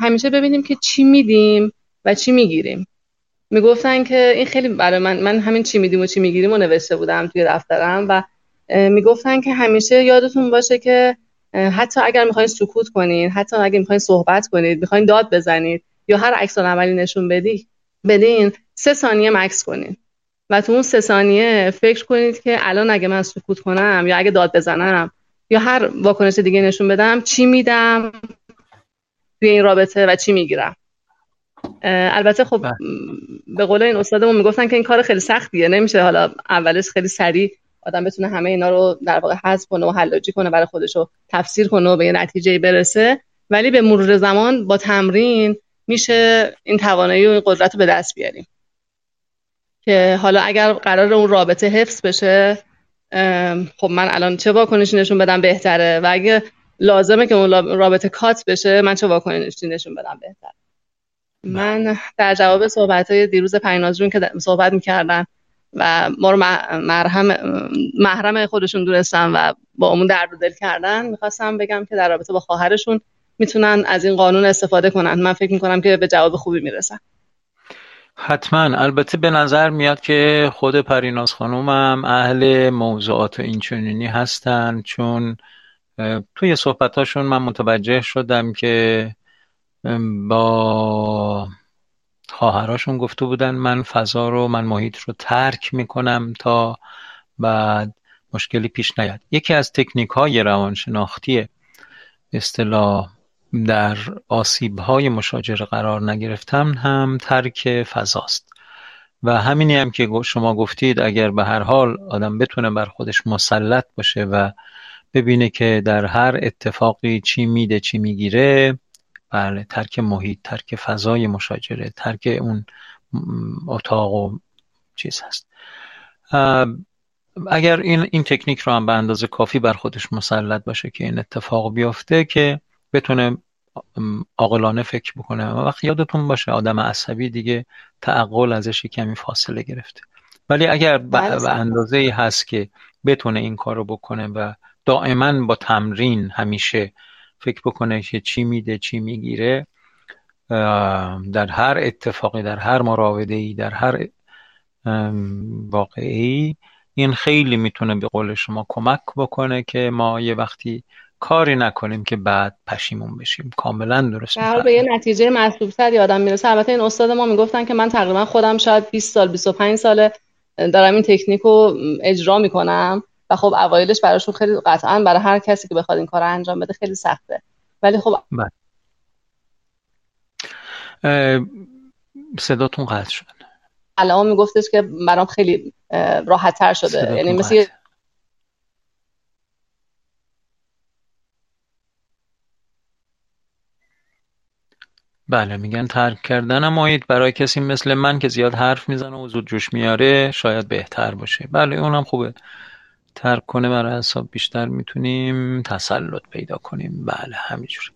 همیشه ببینیم که چی میدیم و چی می‌گیریم. می‌گفتن که این خیلی برای من من همین چی میدیم و چی می‌گیریم و نوشته بودم توی دفترم و می‌گفتن که همیشه یادتون باشه که حتی اگر می‌خواین سکوت کنین حتی اگر می‌خواین صحبت کنید می‌خواین داد بزنید یا هر عکس عملی نشون بدی بدین سه ثانیه مکس کنین. و تو اون سه ثانیه فکر کنید که الان اگه من سکوت کنم یا اگه داد بزنم یا هر واکنش دیگه نشون بدم چی میدم توی این رابطه و چی می‌گیرم؟ البته خب بله. به قول این استادمون می‌گفتن که این کار خیلی سختیه نمیشه حالا اولش خیلی سریع آدم بتونه همه اینا رو در واقع حذف کنه و حلاجی کنه برای خودش رو تفسیر کنه و به یه نتیجه برسه. ولی به مرور زمان با تمرین میشه این توانایی و این قدرت رو به دست بیاریم. که حالا اگر قرار اون رابطه حفظ بشه خب من الان چه واکنشی نشون بدم بهتره؟ و اگه لازمه که اون رابطه کات بشه من چه واکنشی نشون بدم بهتره؟ من در جواب صحبت های دیروز پیناز که صحبت می‌کردن و ما رو مرهم محرم خودشون دونستن و با امون درد دل کردن می‌خواستم بگم که در رابطه با خواهرشون می‌تونن از این قانون استفاده کنن. من فکر می‌کنم که به جواب خوبی می‌رسن. حتما. البته به نظر میاد که خود پریناز خانومم اهل موضوعات اینچنینی هستن چون توی صحبتاشون من متوجه شدم که با خواهراشون گفته بودن من فضا رو من محیط رو ترک می‌کنم تا بعد مشکلی پیش نیاد. یکی از تکنیک های روانشناختی اصطلاح در آسیب های مشاجره قرار نگرفتم هم ترک فضاست. و همینی هم که شما گفتید اگر به هر حال آدم بتونه بر خودش مسلط باشه و ببینه که در هر اتفاقی چی میده چی می‌گیره بله ترک محیط ترک فضای مشاجره ترک اون اتاق و چیز هست. اگر این این تکنیک رو هم به اندازه کافی بر خودش مسلط باشه که این اتفاق بیفته که بتونه عاقلانه فکر بکنه و وقت یادتون باشه آدم عصبی دیگه تعقل ازش کمی فاصله گرفته ولی اگر به بله. اندازه ای هست که بتونه این کار رو بکنه و دائما با تمرین همیشه فکر بکنه که چی میده چی می‌گیره در هر اتفاقی در هر مراوده ای در هر واقعی این خیلی می‌تونه به قول شما کمک بکنه که ما یه وقتی کاری نکنیم که بعد پشیمون بشیم. کاملا درست در به یه. نتیجه مطلوب تر یادم می‌رسه. البته این استاد ما می‌گفتن که من تقریبا خودم شاید 20 سال 25 ساله دارم این تکنیک رو اجرا می‌کنم و خب اوایلش براشون خیلی قطعا برای هر کسی که بخواد این کار رو انجام بده خیلی سخته. ولی خب اه، صداتون قطع شد. الان میگفتش که برام خیلی راحت تر شده. یعنی مثل بله میگن ترک کردن محیط برای کسی مثل من که زیاد حرف می‌زنه و زود جوش میاره شاید بهتر باشه. بله اونم خوبه. ترک کنه برای حساب بیشتر می‌تونیم تسلط پیدا کنیم. بله همینجوری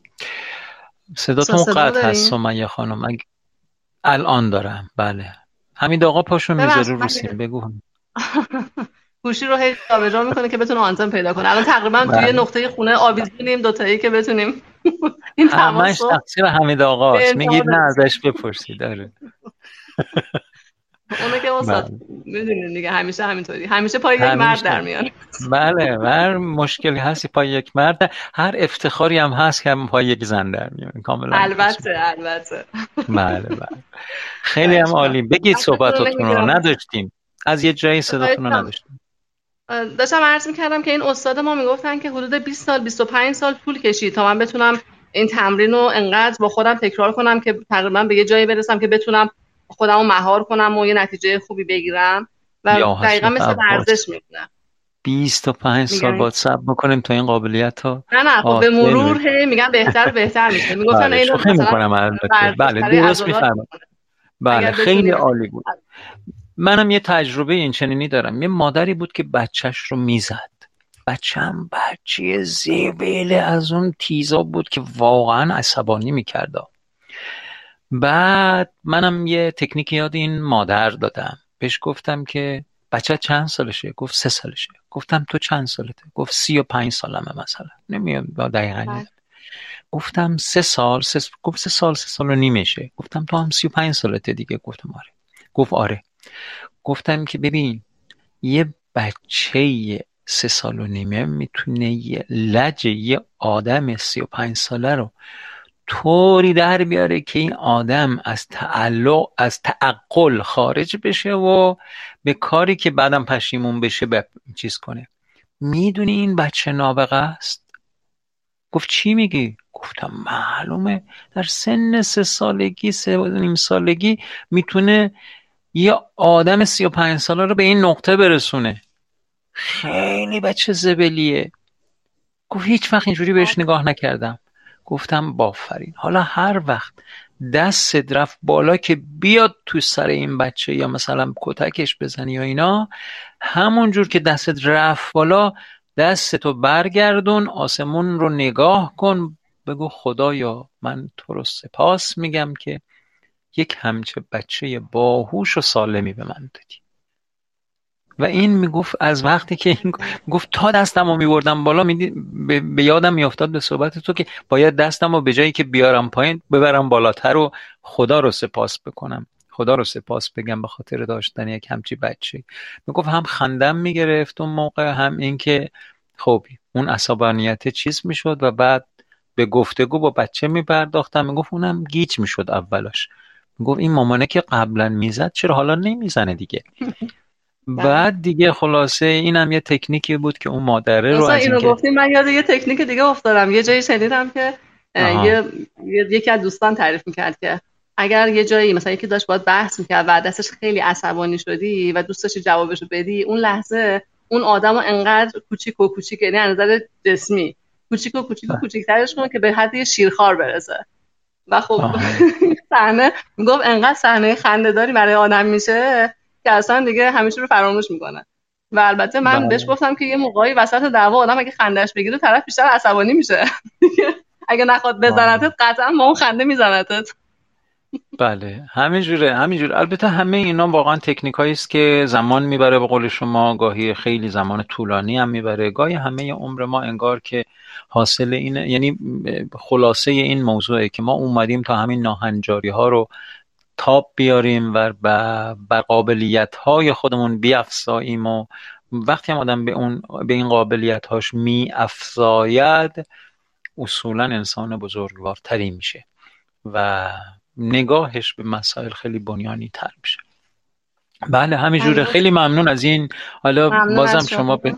صداتون صدا قطع؟ هست سمیه خانم. اگه الان دارم. بله. حمید آقا پاشو می‌ذاره رو من- سیم بگو. [LAUGHS] گوشی رو هی جابجا می‌کنه که بتونه آنتن پیدا کنه. الان تقریبا توی بله. یه نقطه خونه آویزونیم دوتایی که بتونیم [LAUGHS] این همش تماس رو تقصیر حمید آقاست. به میگید نه ازش بپرسید. آره. [LAUGHS] اونو که استاد بله. می‌دونین دیگه. همیشه همینطوری. همیشه پای یک همیشه. مرد در میان [LAUGHS] بله هر مشکلی هستی پای یک مرد هر افتخاری هم هست که هم پای یک زن در میاد. کاملا. البته البته. بله بله. خیلی هم عالی. بگید صحبتاتون رو. نداشتیم. از یه جایی صداتون رو نداشتیم. داشتم عرض می‌کردم که این استاد ما می‌گفتن که حدود 20 سال 25 سال طول کشید تا من بتونم این تمرین رو انقدر با خودم تکرار کنم که تقریبا به یه جایی برسم که بتونم خودم رو مهار کنم و یه نتیجه خوبی بگیرم. و دقیقا مثل. ورزش میمونه 25 سال باید صبر بکنیم تا این قابلیت ها نه نه خب به مرور هی میگن بهتر بهتر میشه. می‌گفتن بله اینو مثلا بله درست می‌فهمم. بله خیلی عالی بود. منم یه تجربه این چنینی دارم. یه مادری بود که بچهش رو می‌زد. بچم بچه زبله از اون تیزا بود که واقعا عصبانی می‌کرد. بعد منم یه تکنیک یاد این مادر دادم. بهش گفتم که بچه چند سالشه؟ گفت سه سالشه. گفتم تو چند سالته؟ گفت سی و پنج سالمه مثلا. نمیاد با دقیقا بله. گفتم سه سال سه گفت سه سال سه سال و نیمشه. گفتم تو هم سی و پنج سالته دیگه. گفتم آره. گفت آره. گفتم که ببین یه بچه سه سال و نیمه می‌تونه یه لج یه آدم سی و پنج ساله رو طوری در بیاره که این آدم از تعلق از تعقل خارج بشه و به کاری که بعدم پشیمون بشه به چیز کنه. می‌دونی این بچه نابغه است؟ گفت چی میگی؟ گفتم معلومه در سن سه سالگی سه نیم سالگی می‌تونه یه آدم سی و پنج ساله رو به این نقطه برسونه. خیلی بچه زبلیه. گفت هیچ وقت اینجوری بهش نگاه نکردم. گفتم بافرین حالا هر وقت دستت رفت بالا که بیاد تو سر این بچه یا مثلا کتکش بزنی یا اینا همون جور که دستت رفت بالا دستتو برگردون آسمون رو نگاه کن. بگو خدایا من تو رو سپاس میگم که یک همچه بچه باهوش و سالمی به من دادی. و این می‌گفت از وقتی که این گفت تا دستم رو میبردم بالا میدی به, یادم میافتاد به صحبت تو که باید دستم رو به جایی که بیارم پایین ببرم بالاتر و خدا رو سپاس بکنم. خدا رو سپاس بگم به خاطر داشتن یک همچی بچه. می‌گفت هم خندم می‌گرفت اون موقع هم اینکه خب اون عصبانیت چیز می‌شد و بعد به گفتگو با بچه میپرداختم. می‌گفت اونم گیج می‌شد اولاش می‌گفت این مامانه که قبلا می‌زد چرا حالا نمی‌زنه دیگه [LAUGHS] بعد دیگه خلاصه اینم یه تکنیکی بود که اون مادره رو از اینو اینکه گفتیم من یاد یه تکنیک دیگه افتادم یه جایی شنیدم که. یه یه- یکی از دوستان تعریف می‌کرد که اگر یه جایی مثلا یکی داشت باید بحث می‌کرد و دستش خیلی عصبانی شدی و دوست داشتی جوابشو بدی اون لحظه اون آدم رو انقدر کوچیک و کوچیک یعنی از نظر جسمی کوچیک و کوچیک و. کوچیکترش کن که به حد یه شیرخوار برسه و خب. [LAUGHS] صحنه می‌گفت انقدر صحنه خنده‌داری برای آدم میشه که اصلا دیگه همیشه رو فراموش می‌کنه. و البته من بله. بهش گفتم که یه موقعی وسط دعوا آدم اگه خندهش بگیره طرف بیشتر عصبانی میشه. [LAUGHS] اگه نخواد بزنتت قطعا با اون خنده میزنتت. بله همینجوره همینجوره البته همه اینا واقعا تکنیک است که زمان می‌بره به قول شما گاهی خیلی زمان طولانی هم می‌بره. گاهی همه عمر ما انگار که حاصل اینه یعنی خلاصه این موضوعه که ما اومدیم تا همین ناهنجاری ها رو تاب بیاریم و بر قابلیت های خودمون بیافزاییم و وقتی هم آدم به اون به این قابلیت هاش می افزاید اصولا انسان بزرگوارتری میشه. و نگاهش به مسائل خیلی بنیانی تر میشه. بله همینجوره ممنون. خیلی ممنون از این. حالا بازم از شما شما. به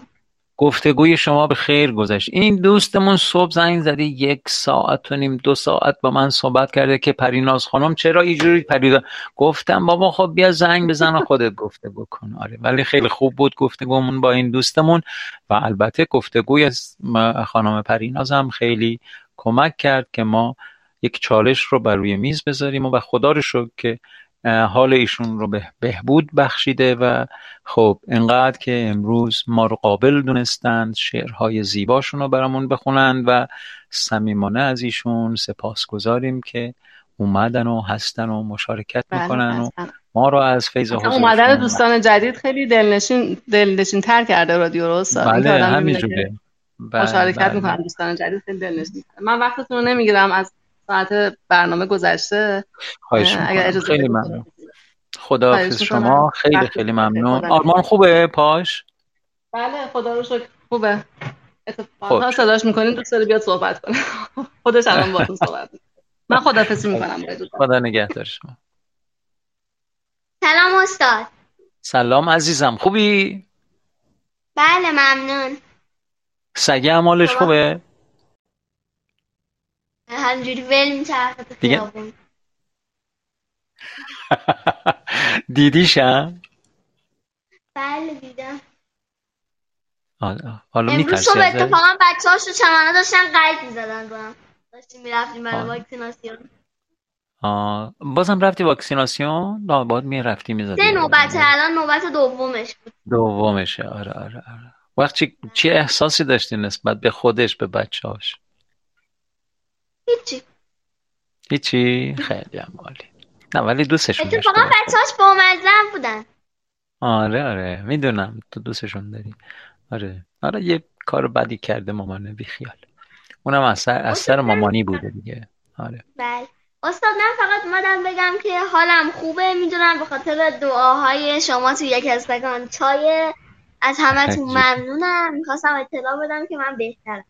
گفتگوی شما به خیر گذشت. این دوستمون صبح زنگ زده یک ساعت و نیم دو ساعت با من صحبت کرده که پریناز خانم چرا اینجوری پریدا؟ گفتم بابا خب بیا زنگ بزن و خودت گفتگو کن. آره ولی خیلی خوب بود گفتگومون با این دوستمون و البته گفتگوی خانم پریناز هم خیلی کمک کرد که ما یک چالش رو بر روی میز بذاریم و خدا رو شکر که حال ایشون رو به بهبود بخشیده و خب انقدر که امروز ما رو قابل دونستند شعرهای زیباشون رو برامون بخونند و صمیمانه از ایشون سپاس گذاریم که اومدن و هستن و مشارکت بله، می‌کنن و. ما رو از فیض حضورشون اومدن دوستان جدید خیلی دلنشین دلنشین تر کرده رادیو رو بله همینجوره بله مشارکت بله. می‌کنن دوستان جدید خیلی دلنشین من وقتتون رو نمی‌گیرم از ساعت برنامه گذشته. خواهش اه، اگر خیلی ممنون. خداحافظ خواهش شما. خیلی خیلی ممنون. خدا آرمان خوبه پاش؟ بله خدا رو شکر. خوبه. اتفاقا. خب. صداش می‌کنین دوست داره بیاد صحبت کنه. [LAUGHS] خودش الان باهاتون [LAUGHS] صحبت. من خدافظی می‌کنم خدا نگهدار شما. سلام استاد. سلام عزیزم. خوبی؟ بله ممنون. سگه اعمالش شما؟ خوبه؟ همجوری ول میچرخه تو دیگه؟ خیابون. [LAUGHS] دیدیشم بله دیدم. آه، حالا امروز صبح اتفاقا بچه هاش تو چمنه داشتن قلب می‌زدن رو هم. داشتیم می‌رفتیم برای. واکسیناسیون. آه. بازم رفتی واکسیناسیون؟ نه باید می‌رفتی می‌زدی. سه نوبته الان نوبت دومش بود. دومشه. آره آره آره. وقت چی, چی احساسی داشتی نسبت به خودش به بچه‌هاش؟ هیچی. هیچی؟ خیلی هم عالی. نه ولی دوستشون داشته اتفاقا باش بچه هاش با هم بودن. آره آره. می‌دونم. تو دوستشون داری. آره. آره یه کار بدی کرده مامانه بی خیال. اونم اثر استاد اثر من مامانی بوده دیگه. آره. بله. استاد من فقط اومدم بگم که حالم خوبه. می‌دونم به خاطر دعاهای شما تو یک استکان چای از همتون ممنونم. می‌خواستم اطلاع بدم که من بهترم.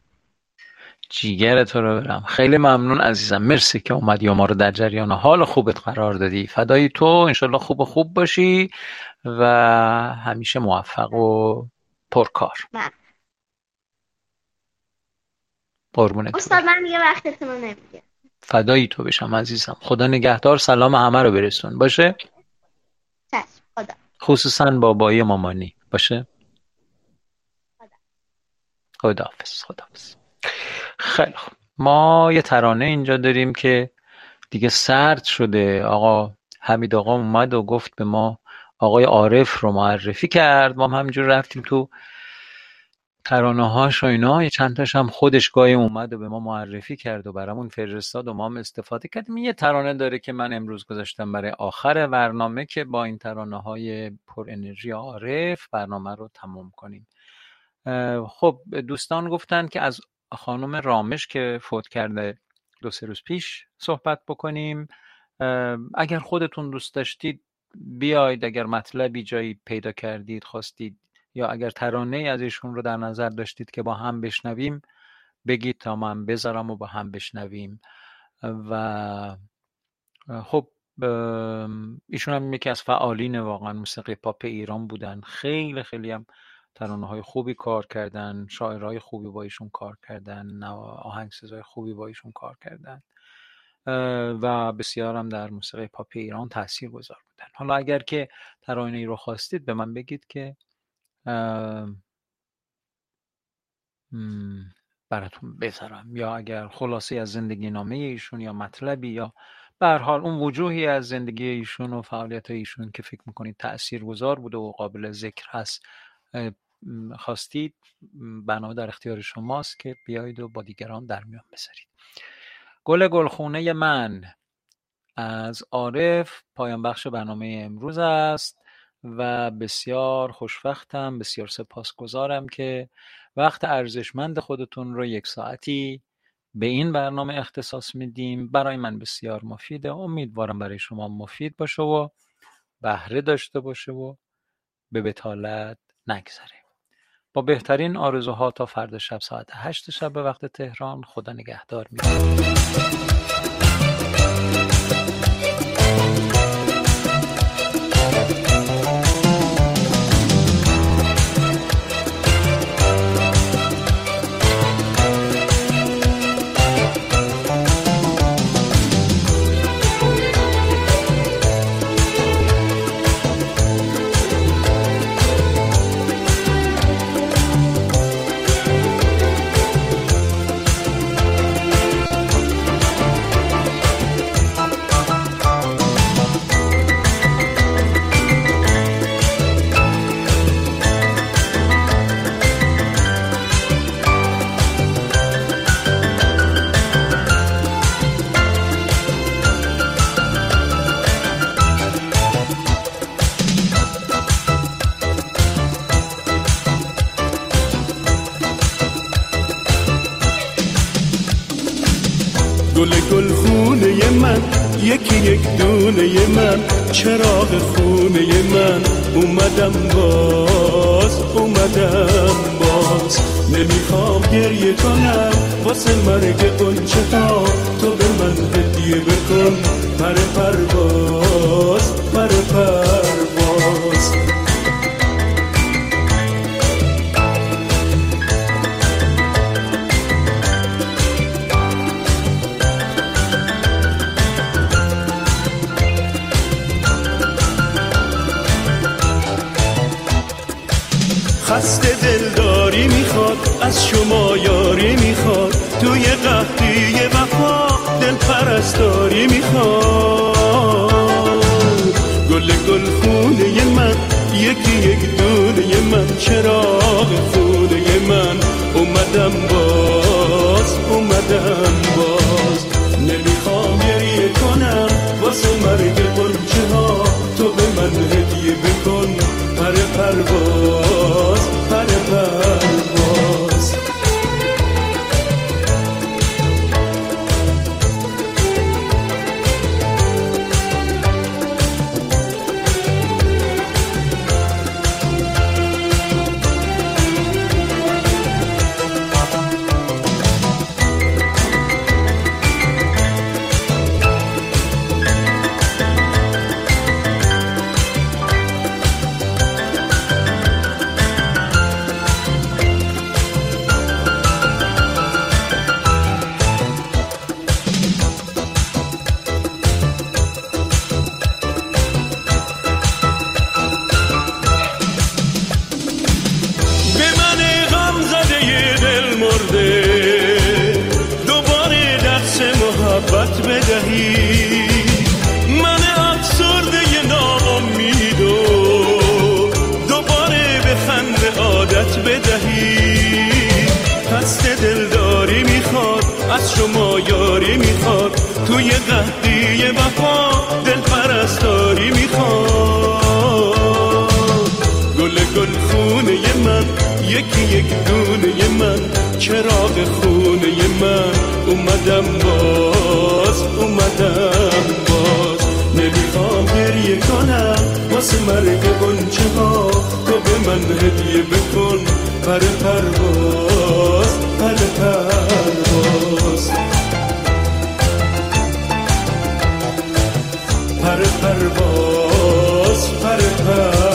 جیگر تو رو برم. خیلی ممنون عزیزم. مرسی که اومدی و ما رو در جریان. حال خوبت قرار دادی. فدای تو. انشالله خوب و خوب باشی و همیشه موفق و پرکار. قربونت استاد من دیگه وقتتون رو نمیگم فدای تو بشم عزیزم. خدا نگهدار. سلام همه رو برسون. باشه؟ چشم. خدا. خصوصا بابایی مامانی. باشه؟ خداحافظ خداحافظ. خیلی خوب. ما یه ترانه اینجا داریم که دیگه سرد شده. آقا حمید آقا اومد و گفت به ما آقای عارف رو معرفی کرد. ما هم همینجور رفتیم تو ترانه هاش و اینا. یه چند تاش هم خودش گاهی اومد و به ما معرفی کرد و برامون فرستاد و ما هم استفاده کردیم. یه ترانه داره که من امروز گذاشتم برای آخر برنامه که با این ترانه های پر انرژی عارف برنامه رو تمام کنیم. خب دوستان گفتن که از خانم رامش که فوت کرده دو سه روز پیش صحبت بکنیم. اگر خودتون دوست داشتید بیاید اگر مطلبی جایی پیدا کردید خواستید یا اگر ترانه از ایشون رو در نظر داشتید که با هم بشنویم بگید تا من بذارم و با هم بشنویم. و خب ایشون هم یکی از فعالین واقعا موسیقی پاپ ایران بودن. خیلی خیلی هم ترانه های خوبی کار کردن شاعرهای خوبی با ایشون کار کردن آهنگسازهای خوبی با ایشون کار کردن و بسیار هم در موسیقی پاپ ایران تاثیر گذار بودن. حالا اگر که ترانه ای رو خواستید به من بگید که براتون بذارم. یا اگر خلاصه از زندگی نامه ایشون یا مطلبی یا به حال اون وجوهی از زندگی ایشون و فعالیت ایشون که فکر می‌کنید تأثیر گذار بوده و قابل ذکر هست خواستید بنا در اختیار شماست که بیایید و با دیگران در میان بذارید. گل گلخونه من از عارف پایان بخش برنامه امروز است و بسیار خوشوقتم بسیار سپاسگزارم که وقت ارزشمند خودتون رو یک ساعتی به این برنامه اختصاص میدیم. برای من بسیار مفیده امیدوارم برای شما مفید باشه و بهره داشته باشه و به بتالت نگذره با بهترین آرزوها تا فردا شب ساعت هشت شب به وقت تهران خدا نگهدار می‌کنم چراغ خونه من اومدم باز اومدم باز. نمی‌خوام گریه کنم واسه مرگ قنچه ها. تو به من هدیه بکن پر پرواز پر پس مرگ گنچه ها تو به من هدیه بکن پر پرواز پر پرواز. پر پرواز پر پرواز.